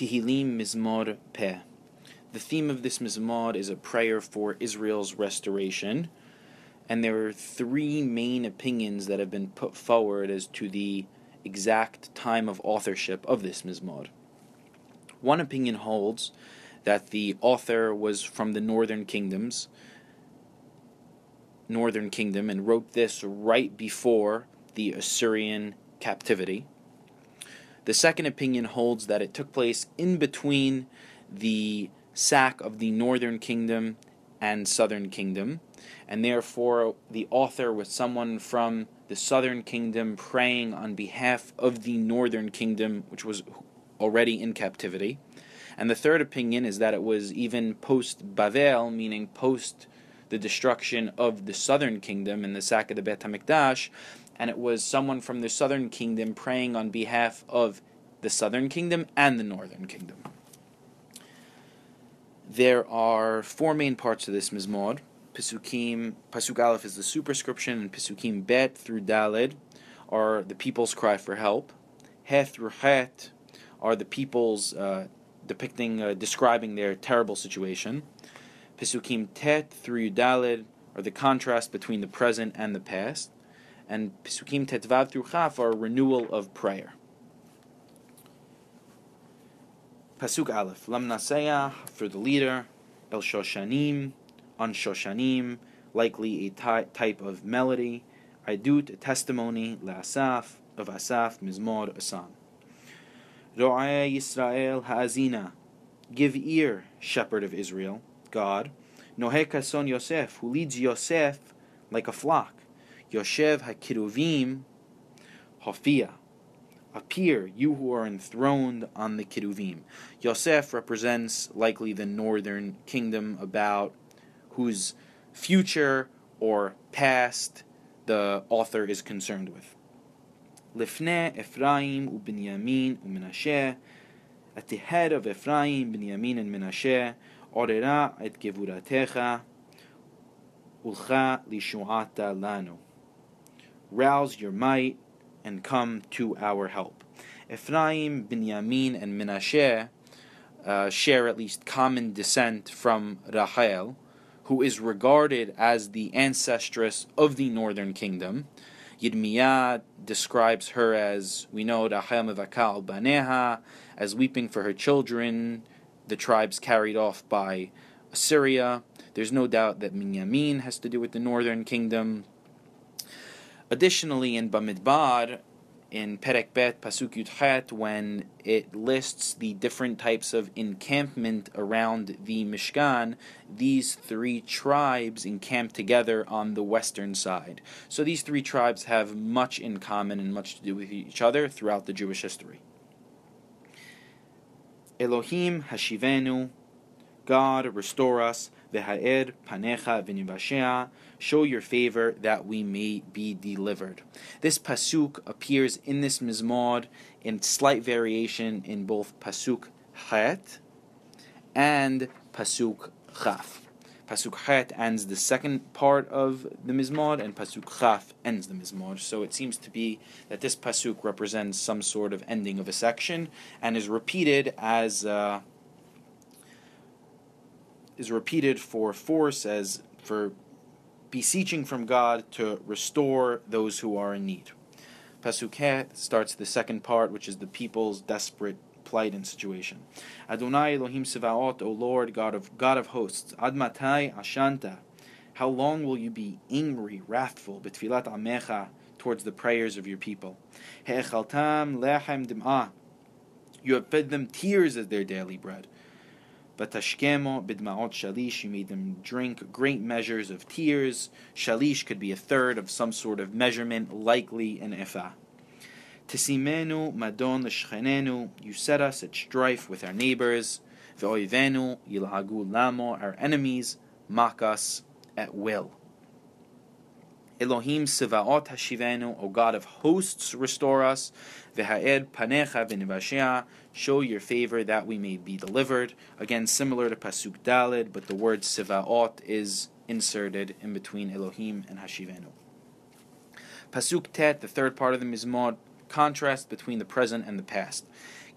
Tihilim Mizmor Peh. The theme of this Mizmor is a prayer for Israel's restoration, and there are three main opinions that have been put forward as to the exact time of authorship of this Mizmor. One opinion holds that the author was from the northern kingdoms, northern kingdom, and wrote this right before the Assyrian captivity. The second opinion holds that it took place in between the sack of the northern kingdom and southern kingdom, and therefore the author was someone from the southern kingdom praying on behalf of the northern kingdom, which was already in captivity. And the third opinion is that it was even post Bavel, meaning post the destruction of the southern kingdom and the sack of the Bet HaMikdash, and it was someone from the southern kingdom praying on behalf of the southern kingdom and the northern kingdom. There are four main parts to this Mizmor. Pisukim, Pasuk Aleph is the superscription, and Pisukim Bet through Dalid are the people's cry for help. Het through Het are the people's uh, depicting, uh, describing their terrible situation. Pisukim Tet through Dalid are the contrast between the present and the past. And Pisukim Tetvav through Chaf are a renewal of prayer. Pasuk Aleph, Lamnaseya for the leader, El Shoshanim, on Shoshanim, likely a ty- type of melody, Aidut, a testimony, Asaf of Asaf, Mizmor, Asam. Ro'ay Yisrael Ha'azina, give ear, shepherd of Israel, God. Noheka son Yosef, who leads Yosef like a flock. Yoshev HaKiruvim, Hofia appear, you who are enthroned on the Kiruvim. Yosef represents likely the northern kingdom about whose future or past the author is concerned with. Lifne Ephraim uBinyamin uMenashe, at the head of Ephraim, Binyamin, and Menashe, Orera et Gevuratecha, Ulcha lishuata lanu. Rouse your might and come to our help. Ephraim, Binyamin, and Menashe uh, share at least common descent from Rachel, who is regarded as the ancestress of the northern kingdom. Yirmiyah describes her as, we know, Rachel Mevakal Baneha, as weeping for her children, the tribes carried off by Assyria. There's no doubt that Binyamin has to do with the northern kingdom. Additionally, in Bamidbar, in Perek Bet Pasuk Yudchet, when it lists the different types of encampment around the Mishkan, these three tribes encamp together on the western side. So these three tribes have much in common and much to do with each other throughout the Jewish history. Elohim Hashivenu, God restore us, V'ha'er panecha v'nivashea, show your favor that we may be delivered. This pasuk appears in this mizmor in slight variation in both pasuk chet and pasuk chaf. Pasuk chet ends the second part of the mizmor, and pasuk chaf ends the mizmor. So it seems to be that this pasuk represents some sort of ending of a section and is repeated as. Uh, is repeated for force as for beseeching from God to restore those who are in need. Pasuk starts the second part, which is the people's desperate plight and situation. Adonai Elohim Sevaot, O Lord, God of God of hosts, Admatai Ashanta, how long will you be angry, wrathful, betfilat amecha, towards the prayers of your people? He'echaltam lechem dim'ah, you have fed them tears as their daily bread. Vatashkemo bidmaot shalish, you made them drink great measures of tears. Shalish could be a third of some sort of measurement, likely an ephah. Tisimenu madon l'shchenenu, you set us at strife with our neighbors. Ve'oivenu yilhagu lamo, our enemies mock us at will. Elohim Sivaot Hashivenu, O God of hosts, restore us. V'ha'ed panecha v'nivashea, show your favor that we may be delivered. Again, similar to Pasuk Dalid, but the word Sivaot is inserted in between Elohim and Hashivenu. Pasuk Tet, the third part of the Mizmor, contrast between the present and the past.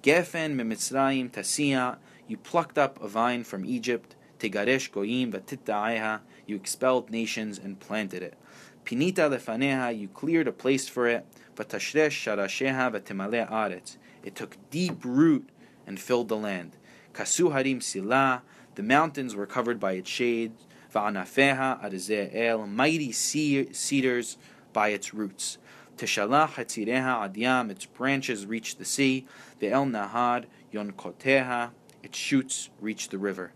Gefen mimitzrayim tasia, you plucked up a vine from Egypt. Tegaresh goyim v'titta'eha, you expelled nations and planted it. Pinita lefaneha, you cleared a place for it. V'tashresh sharasheha v'temale aretz, it took deep root and filled the land. Kasu harim sila, the mountains were covered by its shade. Va'anafeha el, mighty cedars by its roots. Teshalach hatzireha adyam, its branches reached the sea. Ve'el nahad yonkoteha, its shoots reached the river.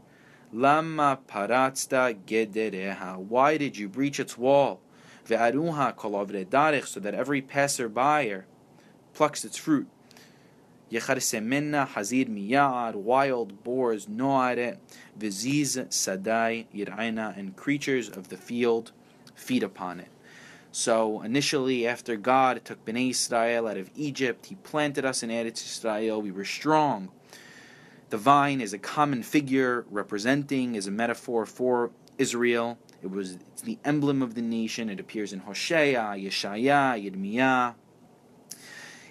Lama paratzta gedereha, why did you breach its wall? Ve'aruha kolovre so that every passerby plucks its fruit. Yecharsemena hazir miyad, wild boars it. Viziz sadai yiraina, and creatures of the field feed upon it. So initially, after God took Bnei Israel out of Egypt, He planted us in Eretz Israel. We were strong. The vine is a common figure representing, is a metaphor for Israel. It was it's the emblem of the nation. It appears in Hosea, Yeshaya, Yirmiyah.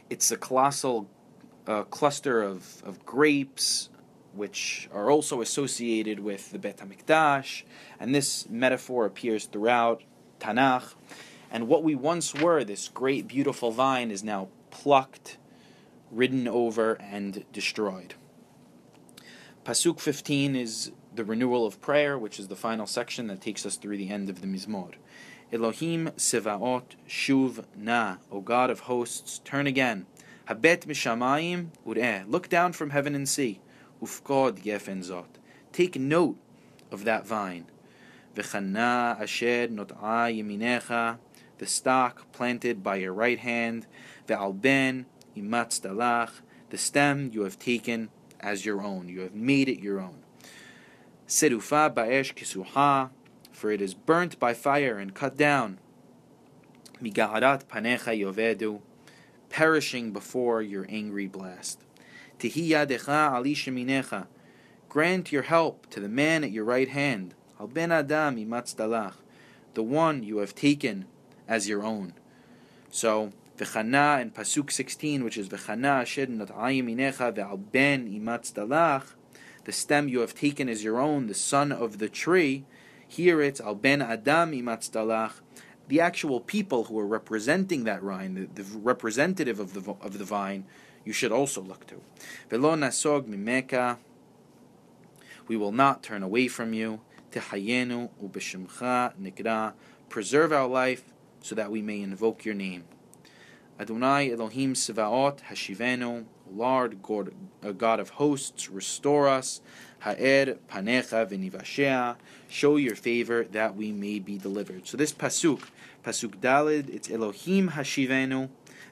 It's a colossal uh, cluster of, of grapes, which are also associated with the Bet HaMikdash, and this metaphor appears throughout Tanakh. And what we once were, this great, beautiful vine, is now plucked, ridden over, and destroyed. Pasuk 15 is the renewal of prayer, which is the final section that takes us through the end of the Mizmor. Elohim Sevaot Shuv Na, O God of hosts, turn again. Habet Mishamayim Ureh, er, look down from heaven and see. Ufkod Gefen Zot. Take note of that vine. V'chana Asher Not'a Yeminecha, the stock planted by your right hand, ve'alben imatz dalach, the stem you have taken as your own, you have made it your own. Serufa ba'esh kisuha, for it is burnt by fire and cut down. Migaharat panecha yovedu, perishing before your angry blast. Tihiyadecha ali sheminecha, grant your help to the man at your right hand. Al ben adam imatzdalach, the one you have taken as your own. So, V'chana in Pasuk 16, which is V'chana asher nat'ayim inecha ve'al ben imatz dalach, the stem you have taken is your own, the son of the tree, here it's al ben adam imatz dalach, the actual people who are representing that vine, the, the representative of the, of the vine, you should also look to. Velo nasog mimeka, we will not turn away from you. Tehayenu ubeshimcha nikra, preserve our life so that we may invoke your name. Adonai Elohim Sevaot Hashivenu, Lord God, uh, God of hosts, restore us. Ha'er panecha v'nivashea, show your favor that we may be delivered. So this pasuk, pasuk dalid, it's Elohim Hashivenu,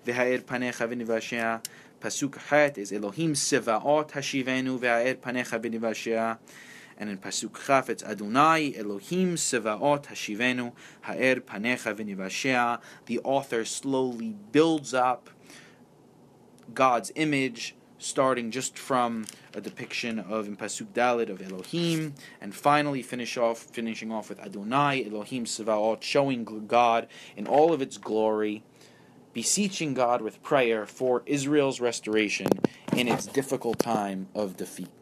v'ha'er panecha v'nivashea. Pasuk het is Elohim Sevaot Hashivenu, v'ha'er panecha v'nivashea. And in Pasuk Chaf, it's Adonai Elohim Sevaot Hashivenu Ha'er Panecha V'nivashea. The author slowly builds up God's image, starting just from a depiction of in Pasuk Dalit of Elohim, and finally finish off, finishing off with Adonai Elohim Sevaot, showing God in all of its glory beseeching God with prayer for Israel's restoration in its difficult time of defeat.